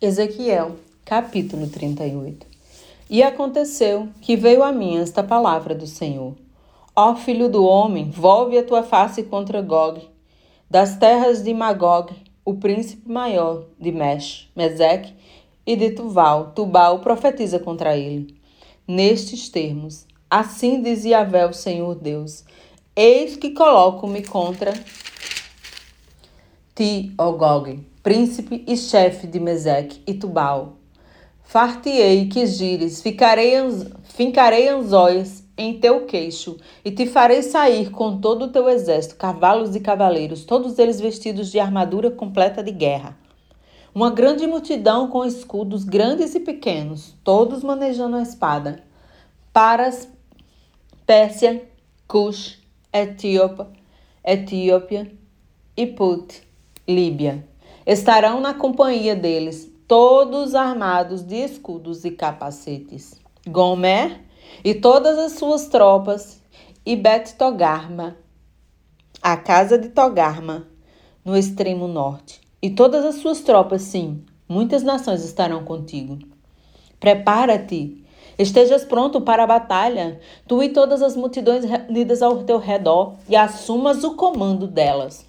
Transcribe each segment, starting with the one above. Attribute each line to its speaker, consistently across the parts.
Speaker 1: Ezequiel, capítulo 38 E aconteceu que veio a mim esta palavra do Senhor: Ó filho do homem, volve a tua face contra Gog, das terras de Magog, o príncipe maior de Mesh, Meseque e de Tuval. Tubal profetiza contra ele. Nestes termos: Assim diz Yahvé, o Senhor Deus: Eis que coloco-me contra ti, ó Gog, príncipe e chefe de Meseque e Tubal. Fartiei que gires, ficarei fincarei anzóis em teu queixo, e te farei sair com todo o teu exército, cavalos e cavaleiros, todos eles vestidos de armadura completa de guerra. Uma grande multidão com escudos grandes e pequenos, todos manejando a espada. Paras, Pérsia, Cush, Etíopa, Etiópia e Put, Líbia estarão na companhia deles, todos armados de escudos e capacetes. Gomer e todas as suas tropas, e Bet Togarma, a casa de Togarma, no extremo norte, e todas as suas tropas, sim, muitas nações estarão contigo. Prepara-te, estejas pronto para a batalha, tu e todas as multidões reunidas ao teu redor, e assumas o comando delas.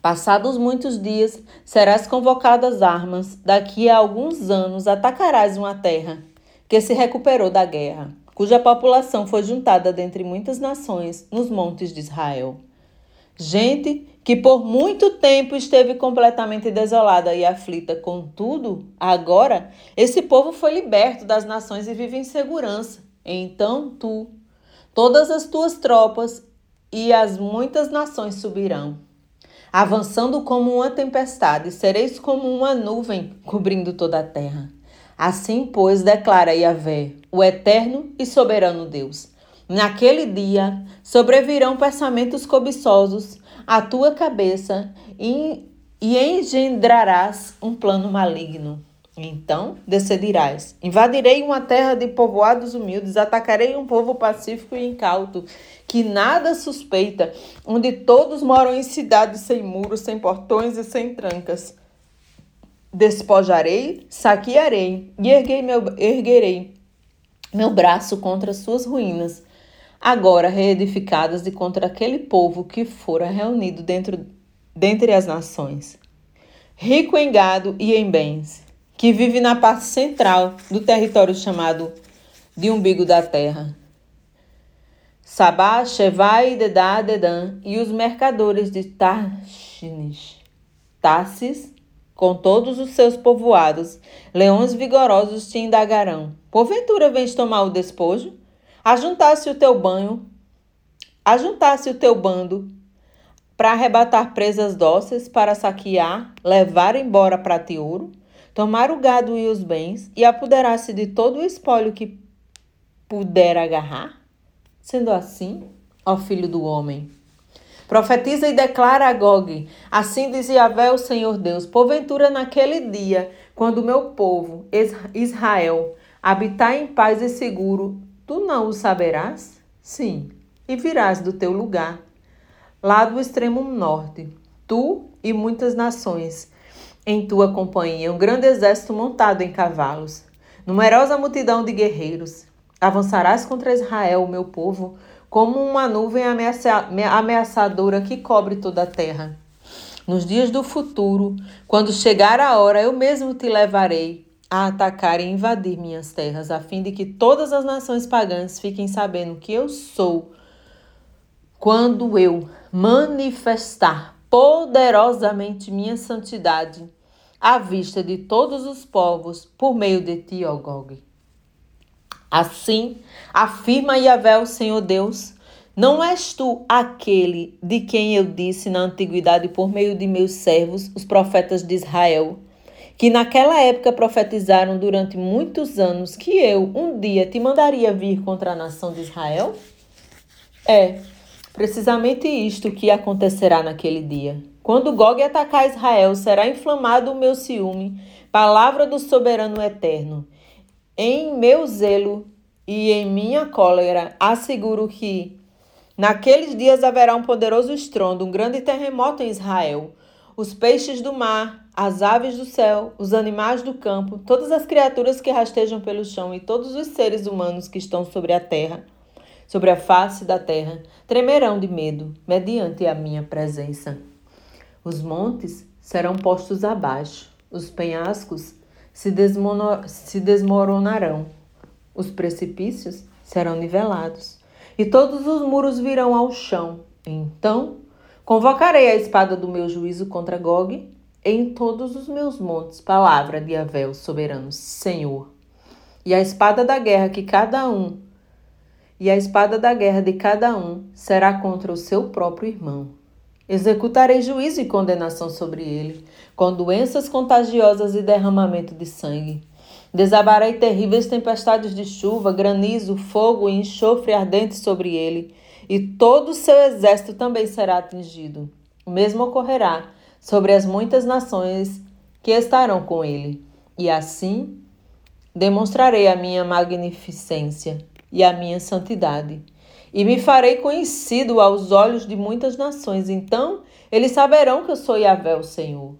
Speaker 1: Passados muitos dias, serás convocado às armas. Daqui a alguns anos, atacarás uma terra que se recuperou da guerra, cuja população foi juntada dentre muitas nações nos montes de Israel. Gente que por muito tempo esteve completamente desolada e aflita. Contudo, agora, esse povo foi liberto das nações e vive em segurança. Então tu, todas as tuas tropas e as muitas nações subirão avançando como uma tempestade, sereis como uma nuvem cobrindo toda a terra. Assim, pois, declara Yahvé, o eterno e soberano Deus. Naquele dia sobrevirão pensamentos cobiçosos à tua cabeça e, e engendrarás um plano maligno. Então decidirás: invadirei uma terra de povoados humildes, atacarei um povo pacífico e incauto, que nada suspeita, onde todos moram em cidades sem muros, sem portões e sem trancas. Despojarei, saquearei e erguei meu, erguerei meu braço contra suas ruínas, agora reedificadas e contra aquele povo que fora reunido dentro, dentre as nações, rico em gado e em bens que vive na parte central do território chamado de umbigo da terra. Sabá, Shevai, Dedá, Dedã e os mercadores de Tarshish, Tarsis, com todos os seus povoados, leões vigorosos te indagarão. Porventura vens tomar o despojo? Ajuntasse o teu banho, ajuntasse o teu bando para arrebatar presas dóceis, para saquear, levar embora prata ouro? Tomar o gado e os bens e apoderar-se de todo o espólio que puder agarrar? Sendo assim, ó filho do homem, profetiza e declara a Gog: Assim diz Yahvé, o Senhor Deus: Porventura, naquele dia, quando meu povo, Israel, habitar em paz e seguro, tu não o saberás? Sim, e virás do teu lugar, lá do extremo norte, tu e muitas nações em tua companhia um grande exército montado em cavalos, numerosa multidão de guerreiros. Avançarás contra Israel, o meu povo, como uma nuvem ameaçadora que cobre toda a terra. Nos dias do futuro, quando chegar a hora, eu mesmo te levarei a atacar e invadir minhas terras, a fim de que todas as nações pagãs fiquem sabendo que eu sou, quando eu manifestar poderosamente minha santidade à vista de todos os povos por meio de ti, ó Gog. Assim, afirma Yahvé, o Senhor Deus, não és tu aquele de quem eu disse na antiguidade por meio de meus servos, os profetas de Israel, que naquela época profetizaram durante muitos anos que eu um dia te mandaria vir contra a nação de Israel? É precisamente isto que acontecerá naquele dia. Quando Gog atacar Israel, será inflamado o meu ciúme, palavra do soberano eterno. Em meu zelo e em minha cólera, asseguro que naqueles dias haverá um poderoso estrondo, um grande terremoto em Israel. Os peixes do mar as aves do céu, os animais do campo, todas as criaturas que rastejam pelo chão e todos os seres humanos que estão sobre a terra, sobre a face da terra, tremerão de medo mediante a minha presença. Os montes serão postos abaixo, os penhascos se, se desmoronarão, os precipícios serão nivelados, e todos os muros virão ao chão. Então convocarei a espada do meu juízo contra Gog em todos os meus montes, palavra de Avel, soberano Senhor. E a espada da guerra que cada um, e a espada da guerra de cada um será contra o seu próprio irmão. Executarei juízo e condenação sobre ele, com doenças contagiosas e derramamento de sangue. Desabarei terríveis tempestades de chuva, granizo, fogo e enxofre ardente sobre ele, e todo o seu exército também será atingido. O mesmo ocorrerá sobre as muitas nações que estarão com ele. E assim demonstrarei a minha magnificência e a minha santidade, e me farei conhecido aos olhos de muitas nações. Então eles saberão que eu sou Yahvé, o Senhor.